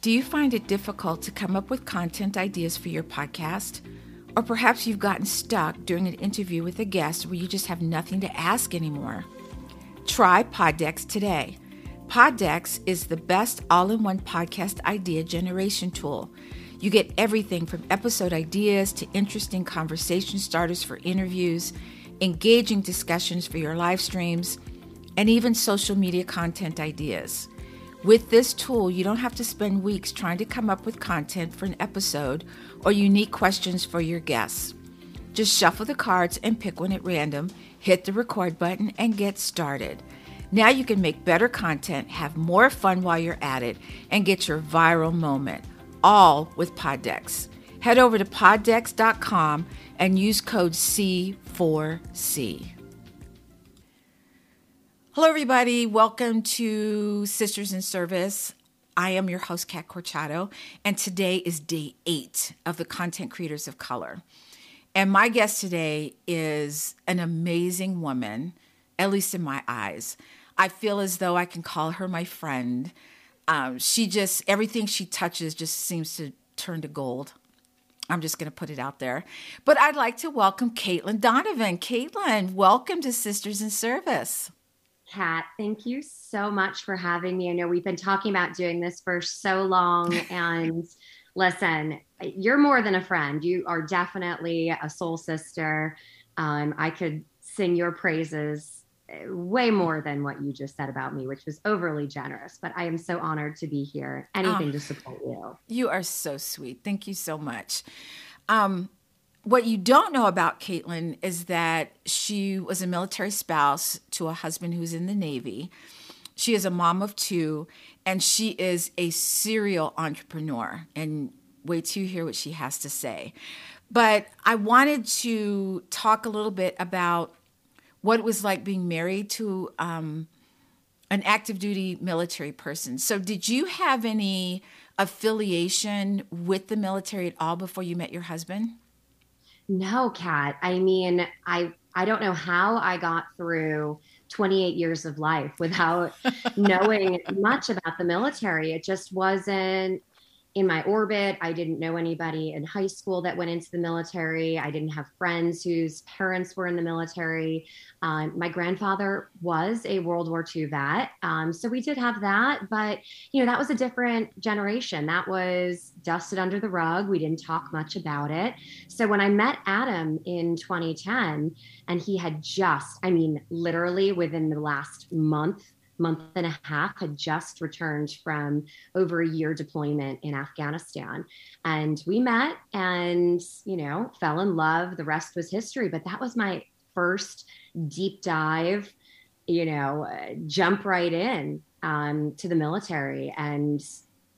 Do you find it difficult to come up with content ideas for your podcast? Or perhaps you've gotten stuck during an interview with a guest where you just have nothing to ask anymore? Try Poddex today. Poddex is the best all in one podcast idea generation tool. You get everything from episode ideas to interesting conversation starters for interviews, engaging discussions for your live streams, and even social media content ideas. With this tool, you don't have to spend weeks trying to come up with content for an episode or unique questions for your guests. Just shuffle the cards and pick one at random, hit the record button, and get started. Now you can make better content, have more fun while you're at it, and get your viral moment, all with Poddex. Head over to poddex.com and use code C4C. Hello, everybody. Welcome to Sisters in Service. I am your host, Kat Corchado, and today is day eight of the Content Creators of Color. And my guest today is an amazing woman, at least in my eyes. I feel as though I can call her my friend. Um, she just, everything she touches just seems to turn to gold. I'm just going to put it out there. But I'd like to welcome Caitlin Donovon. Caitlin, welcome to Sisters in Service. Kat, thank you so much for having me. I know we've been talking about doing this for so long. And listen, you're more than a friend. You are definitely a soul sister. Um, I could sing your praises uh, way more than what you just said about me, which was overly generous. But I am so honored to be here. Anything oh, to support you. You are so sweet. Thank you so much. Um, what you don't know about Caitlin is that she was a military spouse to a husband who's in the Navy. She is a mom of two, and she is a serial entrepreneur. And wait till you hear what she has to say. But I wanted to talk a little bit about what it was like being married to um, an active duty military person. So, did you have any affiliation with the military at all before you met your husband? No, Kat. I mean, I I don't know how I got through 28 years of life without knowing much about the military. It just wasn't in my orbit. I didn't know anybody in high school that went into the military. I didn't have friends whose parents were in the military. Um, my grandfather was a World War II vet. Um, so we did have that, but you know, that was a different generation. That was dusted under the rug. We didn't talk much about it. So when I met Adam in 2010, and he had just, I mean, literally within the last month month and a half had just returned from over a year deployment in Afghanistan. And we met and, you know, fell in love. The rest was history. But that was my first deep dive, you know, uh, jump right in um, to the military. And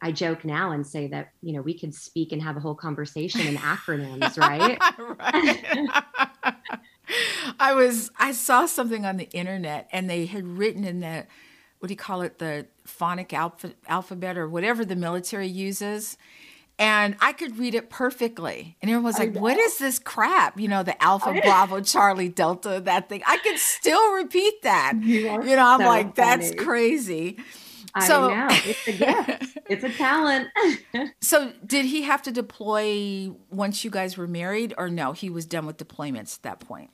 I joke now and say that, you know, we could speak and have a whole conversation in acronyms, right? right. I was I saw something on the internet and they had written in the what do you call it, the phonic alpha, alphabet or whatever the military uses. And I could read it perfectly. And everyone was like, what is this crap? You know, the Alpha, Bravo, Charlie, Delta, that thing. I could still repeat that. You, you know, I'm so like, funny. that's crazy. I so, know. It's a gift. it's a talent. so did he have to deploy once you guys were married or no? He was done with deployments at that point.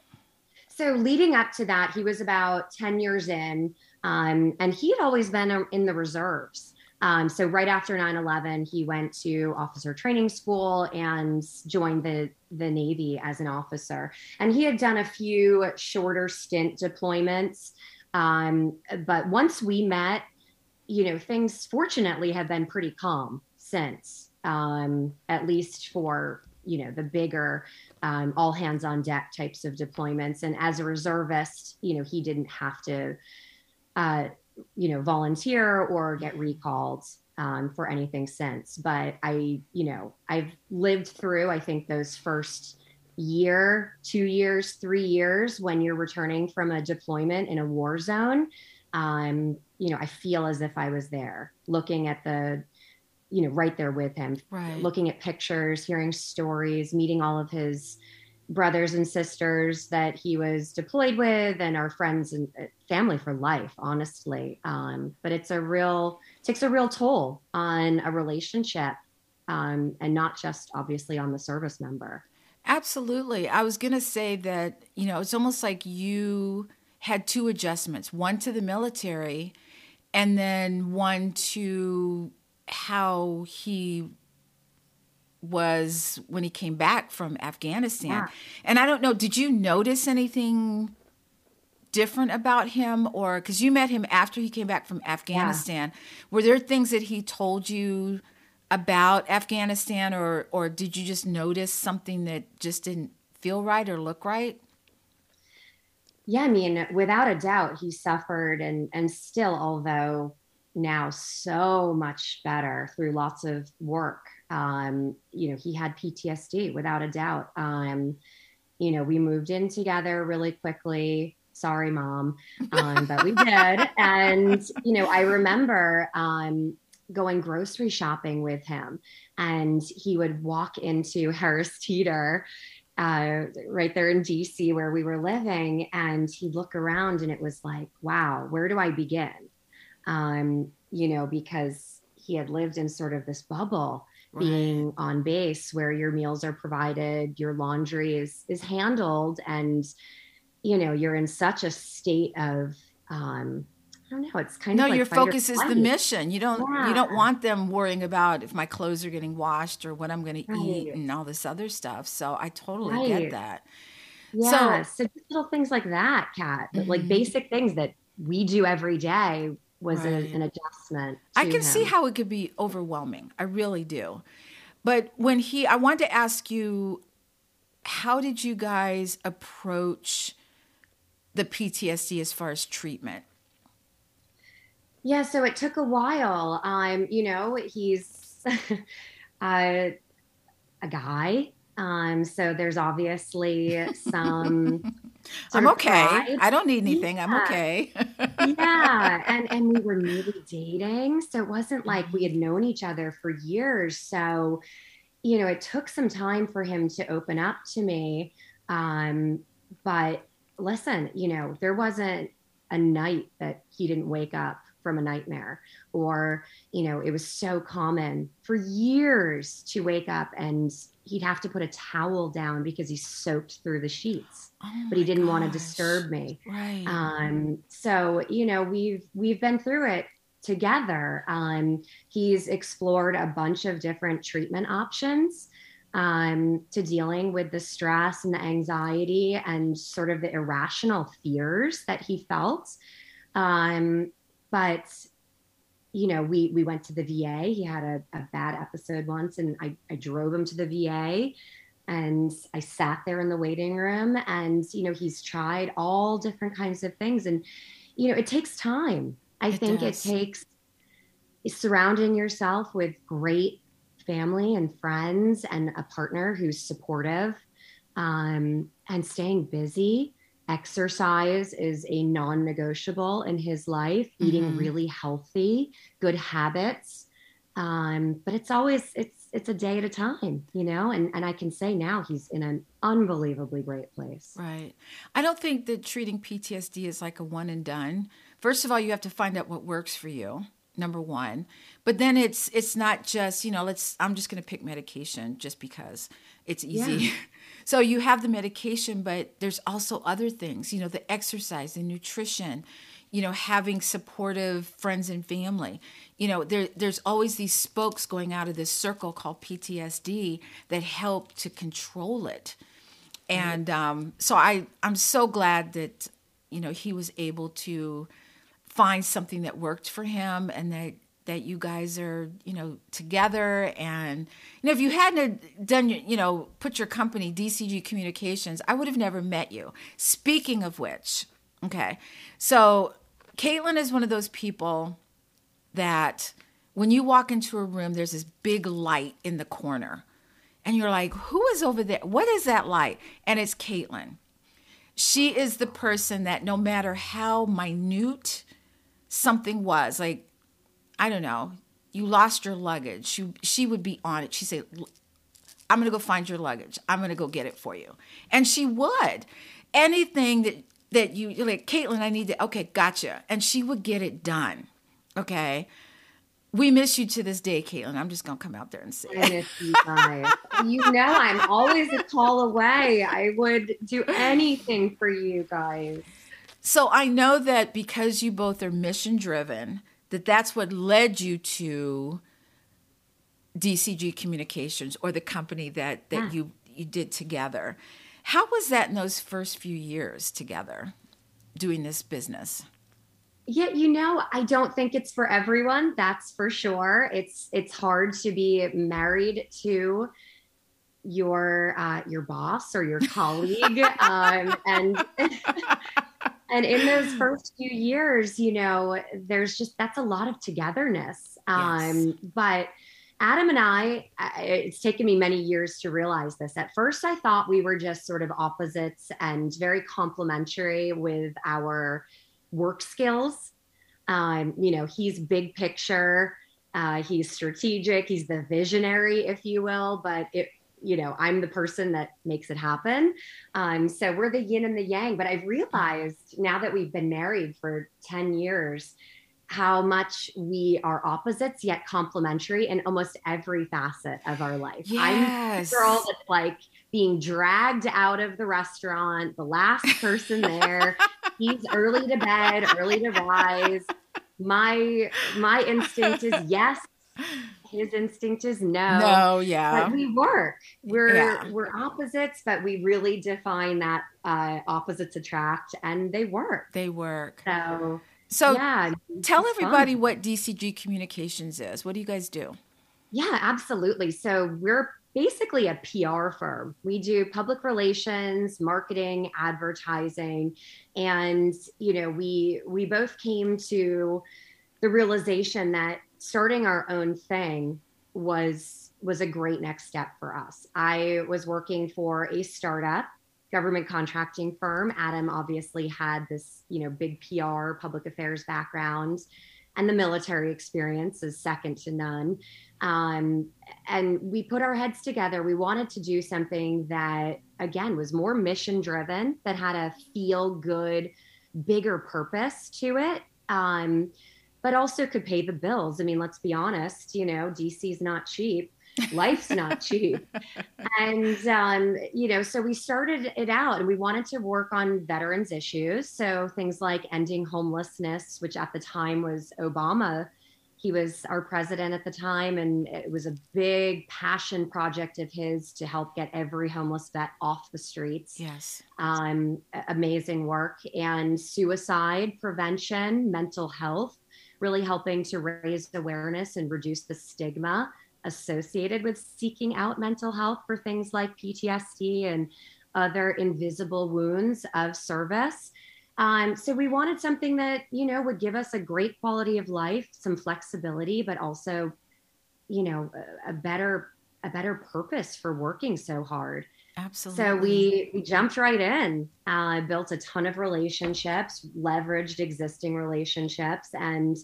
So leading up to that, he was about 10 years in. Um, and he had always been in the reserves. Um, so right after 9-11, he went to officer training school and joined the, the Navy as an officer. And he had done a few shorter stint deployments. Um, but once we met, you know, things fortunately have been pretty calm since, um, at least for, you know, the bigger um, all hands on deck types of deployments. And as a reservist, you know, he didn't have to uh, you know, volunteer or get recalled um, for anything since. But I, you know, I've lived through, I think, those first year, two years, three years when you're returning from a deployment in a war zone. Um, you know, I feel as if I was there looking at the, you know, right there with him, right. looking at pictures, hearing stories, meeting all of his brothers and sisters that he was deployed with and our friends and uh, family for life honestly. Um, but it's a real takes a real toll on a relationship um, and not just obviously on the service member. Absolutely. I was going to say that you know it's almost like you had two adjustments one to the military and then one to how he was when he came back from Afghanistan. Yeah. And I don't know, did you notice anything different about him or cuz you met him after he came back from Afghanistan. Yeah. Were there things that he told you about Afghanistan or or did you just notice something that just didn't feel right or look right? Yeah, I mean, without a doubt he suffered and and still although now so much better through lots of work um, you know, he had PTSD without a doubt. Um, you know, we moved in together really quickly. Sorry, mom, um, but we did. And you know, I remember um, going grocery shopping with him, and he would walk into Harris Teeter uh, right there in DC where we were living, and he'd look around, and it was like, wow, where do I begin? Um, you know, because he had lived in sort of this bubble right. being on base where your meals are provided, your laundry is is handled, and you know you're in such a state of um, I don't know. It's kind no, of no. your focus is the mission. You don't yeah. you don't want them worrying about if my clothes are getting washed or what I'm going right. to eat and all this other stuff. So I totally right. get that. Yeah. So, so, little things like that, Kat, mm-hmm. like basic things that we do every day was right. a, an adjustment. I can him. see how it could be overwhelming. I really do. But when he, I wanted to ask you, how did you guys approach the PTSD as far as treatment? Yeah, so it took a while. Um, you know, he's uh, a guy um, so there's obviously some. I'm okay. Pride. I don't need anything. Yeah. I'm okay. yeah, and and we were newly dating, so it wasn't like we had known each other for years. So, you know, it took some time for him to open up to me. Um, but listen, you know, there wasn't a night that he didn't wake up from a nightmare or you know it was so common for years to wake up and he'd have to put a towel down because he soaked through the sheets oh but he didn't gosh. want to disturb me right um so you know we've we've been through it together um he's explored a bunch of different treatment options um, to dealing with the stress and the anxiety and sort of the irrational fears that he felt. Um, but you know, we we went to the VA. He had a, a bad episode once, and I, I drove him to the VA and I sat there in the waiting room and you know he's tried all different kinds of things and you know it takes time. I it think does. it takes surrounding yourself with great family and friends and a partner who's supportive um, and staying busy exercise is a non-negotiable in his life. Mm-hmm. eating really healthy good habits um, but it's always it's it's a day at a time you know and and i can say now he's in an unbelievably great place. Right. I don't think that treating ptsd is like a one and done. First of all you have to find out what works for you number one. But then it's it's not just you know let's i'm just going to pick medication just because it's easy. Yeah. so you have the medication but there's also other things you know the exercise the nutrition you know having supportive friends and family. You know there there's always these spokes going out of this circle called ptsd that help to control it. And um, so i i'm so glad that you know he was able to find something that worked for him and that that you guys are you know together. And you know if you hadn't done you know put your company dcg communications i would have never met you. Speaking of which okay so caitlin is one of those people that when you walk into a room there's this big light in the corner. And you're like who is over there? What is that light? And it's caitlin. She is the person that no matter how minute something was like i don't know you lost your luggage she she would be on it she'd say I'm going to go find your luggage. I'm going to go get it for you. And she would. Anything that that you you're like, Caitlin, I need to okay, gotcha. And she would get it done. Okay. We miss you to this day, Caitlin. I'm just gonna come out there and say I miss you guys. you know I'm always a call away. I would do anything for you guys. So I know that because you both are mission driven, that that's what led you to DCG Communications or the company that that yeah. you you did together. How was that in those first few years together doing this business? Yeah, you know, I don't think it's for everyone. That's for sure. It's it's hard to be married to your uh, your boss or your colleague, um, and and in those first few years, you know, there's just that's a lot of togetherness. Um, yes. But Adam and I, it's taken me many years to realize this. At first, I thought we were just sort of opposites and very complementary with our work skills. Um, you know, he's big picture, uh, he's strategic, he's the visionary, if you will, but it, you know, I'm the person that makes it happen. Um, so we're the yin and the yang. But I've realized now that we've been married for 10 years, how much we are opposites yet complementary in almost every facet of our life. Yes. I'm the girl that's like being dragged out of the restaurant, the last person there. He's early to bed, early to rise. My my instinct is yes. His instinct is no. No, yeah. But we work. We're yeah. we're opposites, but we really define that uh, opposites attract, and they work. They work. So so yeah, tell everybody fun. what DCG Communications is. What do you guys do? Yeah, absolutely. So we're basically a PR firm. We do public relations, marketing, advertising, and you know, we we both came to the realization that starting our own thing was was a great next step for us. I was working for a startup government contracting firm. Adam obviously had this, you know, big PR, public affairs background, and the military experience is second to none. Um, and we put our heads together. We wanted to do something that, again, was more mission driven, that had a feel good, bigger purpose to it. Um, but also could pay the bills. I mean, let's be honest, you know, DC's not cheap life's not cheap. And, um, you know, so we started it out and we wanted to work on veterans issues. So things like ending homelessness, which at the time was Obama. He was our president at the time, and it was a big passion project of his to help get every homeless vet off the streets. Yes. Um, amazing work. And suicide prevention, mental health, really helping to raise awareness and reduce the stigma associated with seeking out mental health for things like PTSD and other invisible wounds of service. Um, so we wanted something that you know would give us a great quality of life, some flexibility, but also, you know, a, a better a better purpose for working so hard. Absolutely. So we we jumped right in. I uh, built a ton of relationships, leveraged existing relationships, and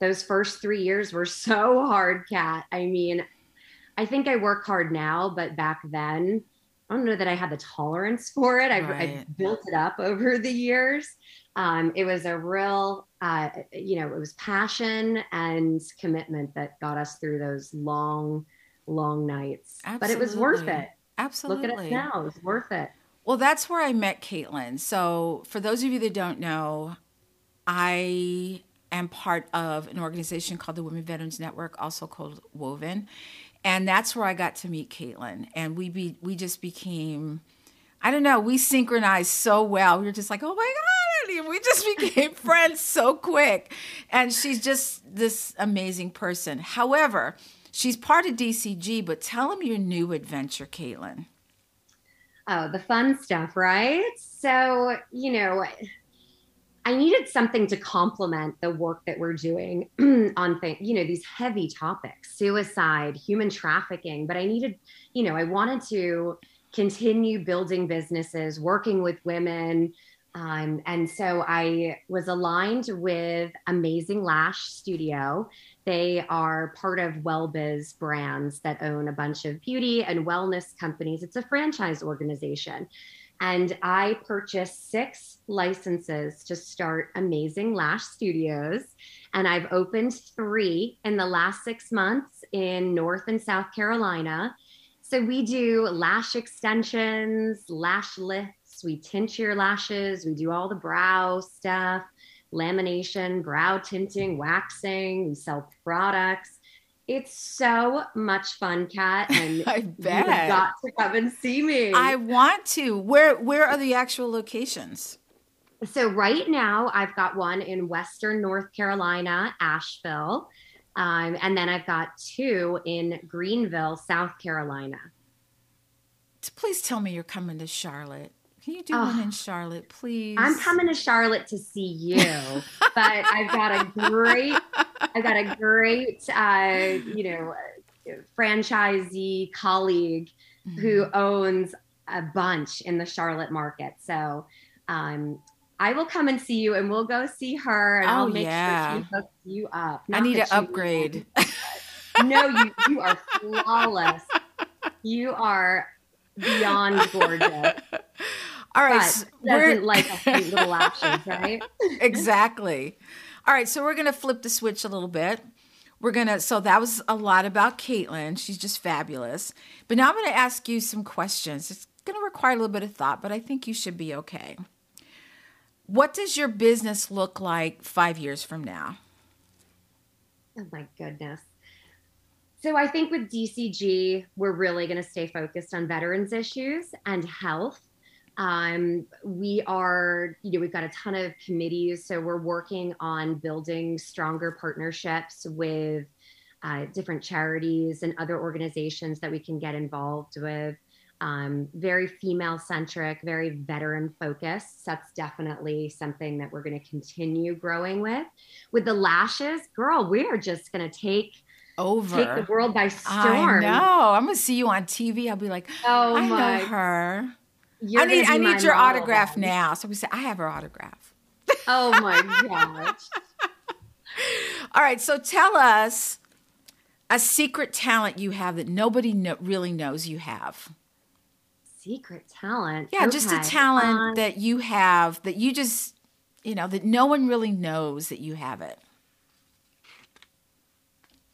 those first three years were so hard, Kat. I mean, I think I work hard now, but back then, I don't know that I had the tolerance for it. I've, right. I've built it up over the years. Um, it was a real, uh, you know, it was passion and commitment that got us through those long, long nights. Absolutely. But it was worth it. Absolutely. Look at it now. It's worth it. Well, that's where I met Caitlin. So, for those of you that don't know, I am part of an organization called the Women Veterans Network, also called Woven, and that's where I got to meet Caitlin, and we be we just became, I don't know, we synchronized so well. We were just like, oh my god, we just became friends so quick, and she's just this amazing person. However, she's part of DCG, but tell them your new adventure, Caitlin. Oh, the fun stuff, right? So, you know, I needed something to complement the work that we're doing on things, you know, these heavy topics, suicide, human trafficking. But I needed, you know, I wanted to continue building businesses, working with women, Um, and so I was aligned with Amazing Lash Studio. They are part of WellBiz brands that own a bunch of beauty and wellness companies. It's a franchise organization. And I purchased six licenses to start Amazing Lash Studios. And I've opened three in the last six months in North and South Carolina. So we do lash extensions, lash lifts, we tint your lashes, we do all the brow stuff, lamination, brow tinting, waxing, we sell products. It's so much fun, Kat, and I bet. you've got to come and see me. I want to. Where where are the actual locations? So right now, I've got one in Western North Carolina, Asheville, um, and then I've got two in Greenville, South Carolina. Please tell me you're coming to Charlotte. Can you do oh, one in Charlotte, please? I'm coming to Charlotte to see you, but I've got a great, I've got a great, uh, you know, franchisee colleague mm-hmm. who owns a bunch in the Charlotte market. So um, I will come and see you, and we'll go see her, and oh, I'll make yeah. sure she hooks you up. Not I need to upgrade. no, you you are flawless. You are beyond gorgeous. All right, so doesn't like a little lashes, right? exactly. All right, so we're gonna flip the switch a little bit. We're gonna. So that was a lot about Caitlin. She's just fabulous. But now I'm gonna ask you some questions. It's gonna require a little bit of thought, but I think you should be okay. What does your business look like five years from now? Oh my goodness. So I think with DCG, we're really going to stay focused on veterans issues and health um, we are, you know, we've got a ton of committees. So we're working on building stronger partnerships with uh, different charities and other organizations that we can get involved with. Um, very female centric, very veteran focused. That's definitely something that we're going to continue growing with. With the lashes, girl, we are just going to take over take the world by storm. I know. I'm going to see you on TV. I'll be like, oh I my. know her. You're I need I need your autograph now. So we say I have her autograph. Oh my gosh. All right, so tell us a secret talent you have that nobody no- really knows you have. Secret talent. Yeah, okay. just a talent um, that you have that you just, you know, that no one really knows that you have it.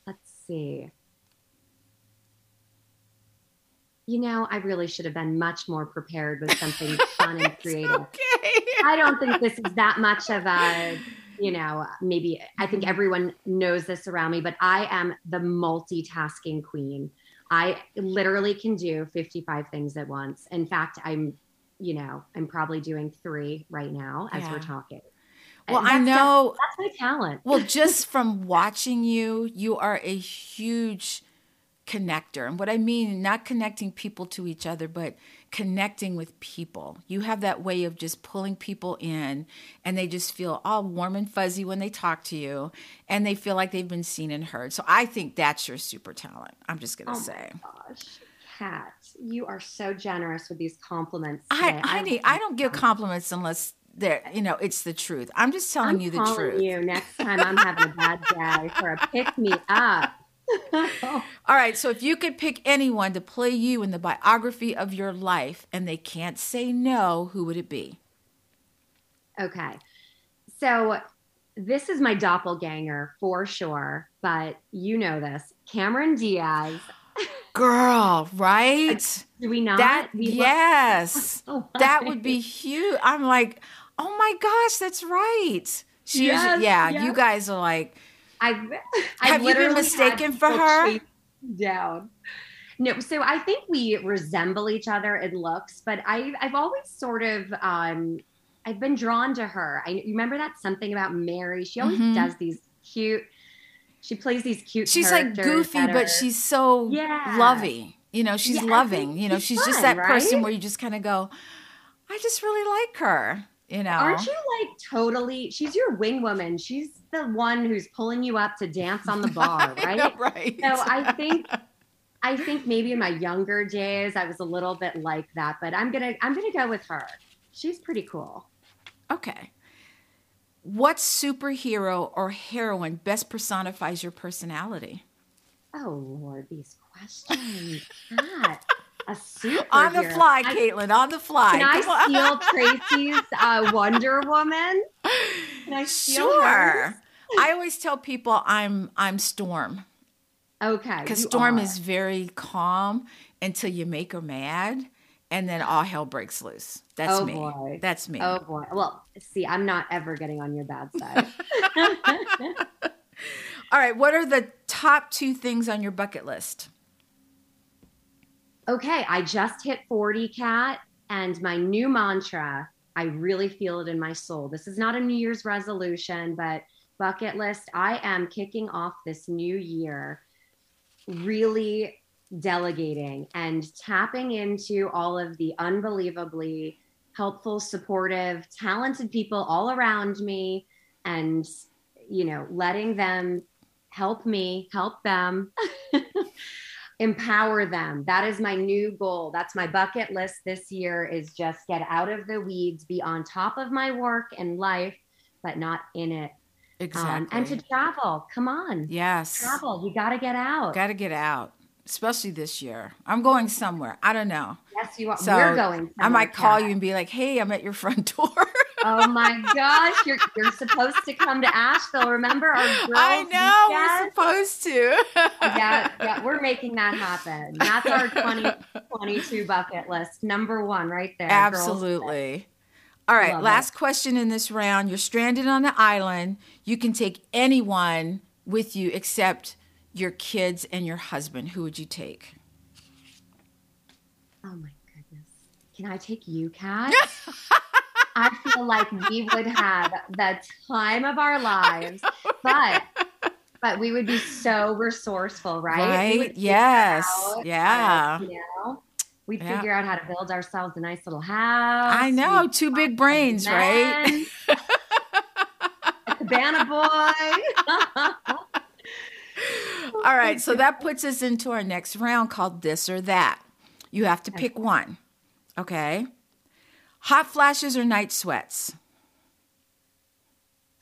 Let's see you know, I really should have been much more prepared with something fun and creative. Okay. I don't think this is that much of a, you know, maybe I think mm-hmm. everyone knows this around me, but I am the multitasking queen. I literally can do 55 things at once. In fact, I'm, you know, I'm probably doing three right now as yeah. we're talking. Well, I know that's my talent. Well, just from watching you, you are a huge connector. And what I mean, not connecting people to each other, but connecting with people. You have that way of just pulling people in and they just feel all warm and fuzzy when they talk to you and they feel like they've been seen and heard. So I think that's your super talent. I'm just going to oh say. gosh. Kat, you are so generous with these compliments. Today. I, I, I don't give compliments unless there you know it's the truth i'm just telling I'm you the truth you next time i'm having a bad day for a pick me up All right. So if you could pick anyone to play you in the biography of your life and they can't say no, who would it be? Okay. So this is my doppelganger for sure, but you know this Cameron Diaz. Girl, right? Do we not? That, we yes. Oh that would be huge. I'm like, oh my gosh, that's right. She's, yes, yeah, yes. you guys are like, I've, I've have you been mistaken for her? Down. No, so I think we resemble each other in looks, but I've I've always sort of um I've been drawn to her. I remember that something about Mary. She always mm-hmm. does these cute. She plays these cute. She's like goofy, are, but she's so yeah. lovey. You know, she's yeah, loving. You know, she's fun, just that right? person where you just kind of go, I just really like her. You know, aren't you like totally? She's your wing woman. She's the one who's pulling you up to dance on the bar, right? know, right. So I think I think maybe in my younger days I was a little bit like that, but I'm gonna I'm gonna go with her. She's pretty cool. Okay. What superhero or heroine best personifies your personality? Oh Lord, these questions. A superhero. On the fly, I- Caitlin, on the fly. Can I on. steal Tracy's uh, Wonder Woman? Can I steal hers? Sure. I always tell people I'm I'm Storm Okay. because Storm are. is very calm until you make her mad, and then all hell breaks loose. That's Oh, me. boy. That's me. Oh boy. Well, see, I'm not ever getting on your bad side. All right. What are the top two things on your bucket list? Okay, I just hit 40, Kat, and my new mantra, I really feel it in my soul. This is not a New Year's resolution, but bucket list. I am kicking off this new year really delegating and tapping into all of the unbelievably helpful, supportive, talented people all around me and, you know, letting them help me, help them. empower them that is my new goal that's my bucket list this year is just get out of the weeds be on top of my work and life but not in it Exactly. um, and to travel come on yes. travel you got to get out Got to get out, especially this year. I'm going somewhere. I don't know. yes you are So we're going I might call you and be like, "Hey, I'm at your front door." Oh my gosh you're, you're supposed to come to asheville remember our girls I know we're supposed to. yeah, yeah, we're making that happen. That's our 2022 bucket list. Number one right there. Absolutely. All right, Love last question in this round. You're stranded on an island. You can take anyone with you except your kids and your husband. Who would you take? Oh my goodness. Can I take you, Kat? I feel like we would have the time of our lives, but but we would be so resourceful, right? Right? Yes. out, Yeah. uh, you know, we'd Yeah. figure out how to build ourselves a nice little house. I know, We'd two big brains, right? men. A Cabana boy. All right, so that puts us into our next round called this or that. You have to pick one. Okay? Hot flashes or night sweats?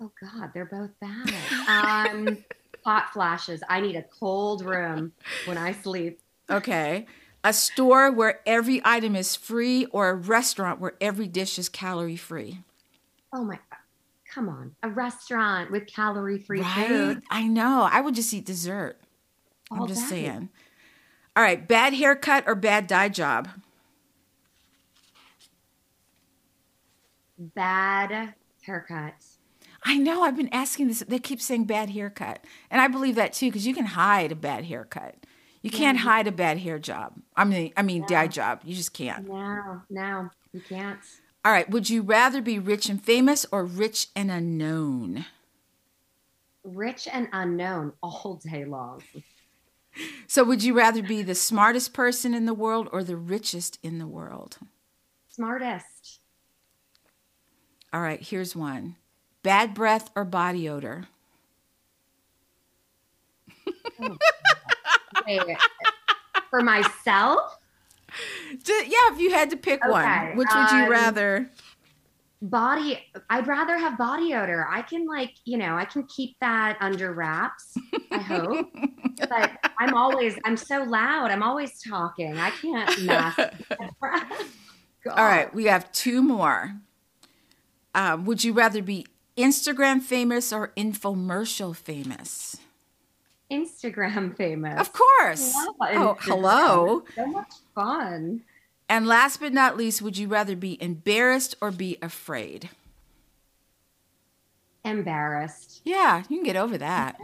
Oh God, they're both bad. Um, hot flashes. I need a cold room when I sleep. Okay. A store where every item is free or a restaurant where every dish is calorie free? Oh my, come on, a restaurant with calorie-free Right? food. I know. I would just eat dessert. I'm All just day. saying. All right, bad haircut or bad dye job? Bad haircut. I know. I've been asking this. They keep saying bad haircut. And I believe that too because you can hide a bad haircut. You can't hide a bad hair job. I mean, I mean, dye job. You just can't. No, no, you can't. All right. Would you rather be rich and famous or rich and unknown? Rich and unknown all day long. So, would you rather be the smartest person in the world or the richest in the world? Smartest. All right. Here's one bad breath or body odor? For myself, Yeah, if you had to pick Okay, one, which would you um, rather? body. I'd rather have body odor. I can like, you know, I can keep that under wraps. I hope. but I'm always, I'm so loud. I'm always talking. I can't mask. All right, we have two more. Um, would you rather be Instagram famous or infomercial famous? Instagram famous. Of course. Oh, hello. So much fun. And last but not least, would you rather be embarrassed or be afraid? Embarrassed. Yeah, you can get over that.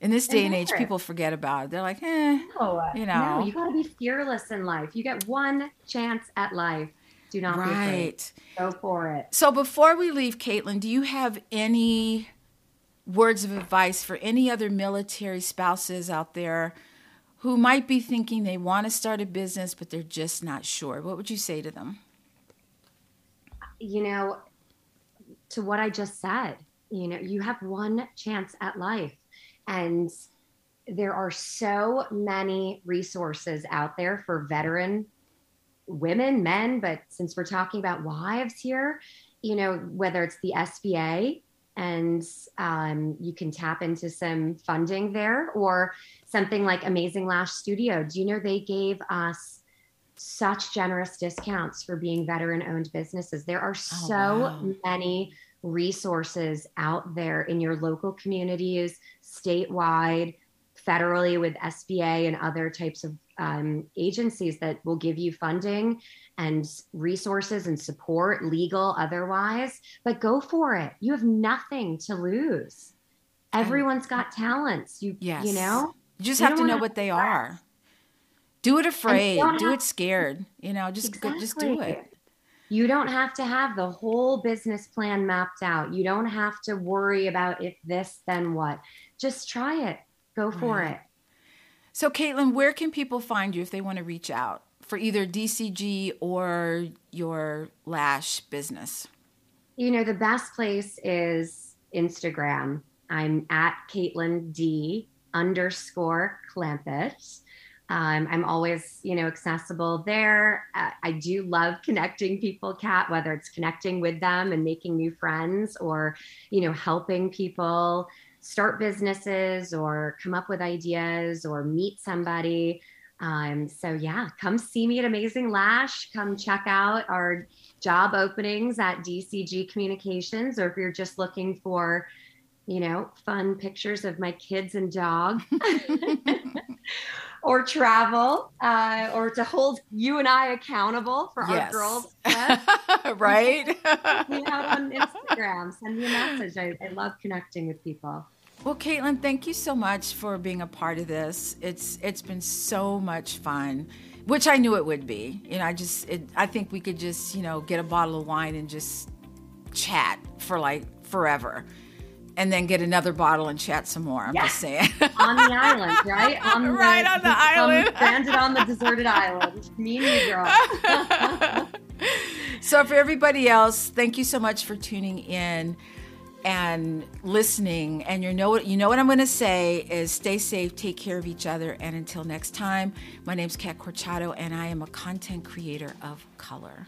In this day and age, people forget about it. They're like, eh. No, You know. no, you got to be fearless in life. You get one chance at life. Do not be afraid. Right. Go for it. So before we leave, Caitlin, do you have any words of advice for any other military spouses out there who might be thinking they want to start a business but they're just not sure? What would you say to them? You know, to what I just said, you know, you have one chance at life. And there are so many resources out there for veteran women, men, but since we're talking about wives here, you know, whether it's the SBA and um, you can tap into some funding there or something like Amazing Lash Studio. Do you know they gave us such generous discounts for being veteran owned businesses? There are oh, so wow. many resources out there in your local communities, statewide, federally with SBA and other types of um, agencies that will give you funding and resources and support, legal, otherwise. But go for it. You have nothing to lose. Everyone's got talents. You, yes. you know, you just you have to know what they are. Do it afraid. Do have, it scared. You know, just exactly. just do it. You don't have to have the whole business plan mapped out. You don't have to worry about if this, then what. Just try it. Go for right. it. So, Caitlin, where can people find you if they want to reach out for either DCG or your lash business? You know, the best place is Instagram. I'm at Caitlin D underscore Clampitt. Um, I'm always, you know, accessible there. Uh, I do love connecting people, Kat, whether it's connecting with them and making new friends or, you know, helping people start businesses or come up with ideas or meet somebody. Um, so yeah, come see me at Amazing Lash. Come check out our job openings at DCG Communications, or if you're just looking for, you know, fun pictures of my kids and dog. or travel, uh, or to hold you and I accountable for yes. our girls. right? me out on Instagram. Send me a message. I, I love connecting with people. Well, Caitlin, thank you so much for being a part of this. It's it's been so much fun, which I knew it would be. You know, I just it, I think we could just you know get a bottle of wine and just chat for like forever and then get another bottle and chat some more. I'm just saying. on the island, right? On the, right on the island. Stranded on the deserted island. Me and you, girl. so for everybody else, thank you so much for tuning in and listening. And you know what you know what I'm going to say is stay safe, take care of each other, and until next time, my name is Kat Corchado, and I am a content creator of color.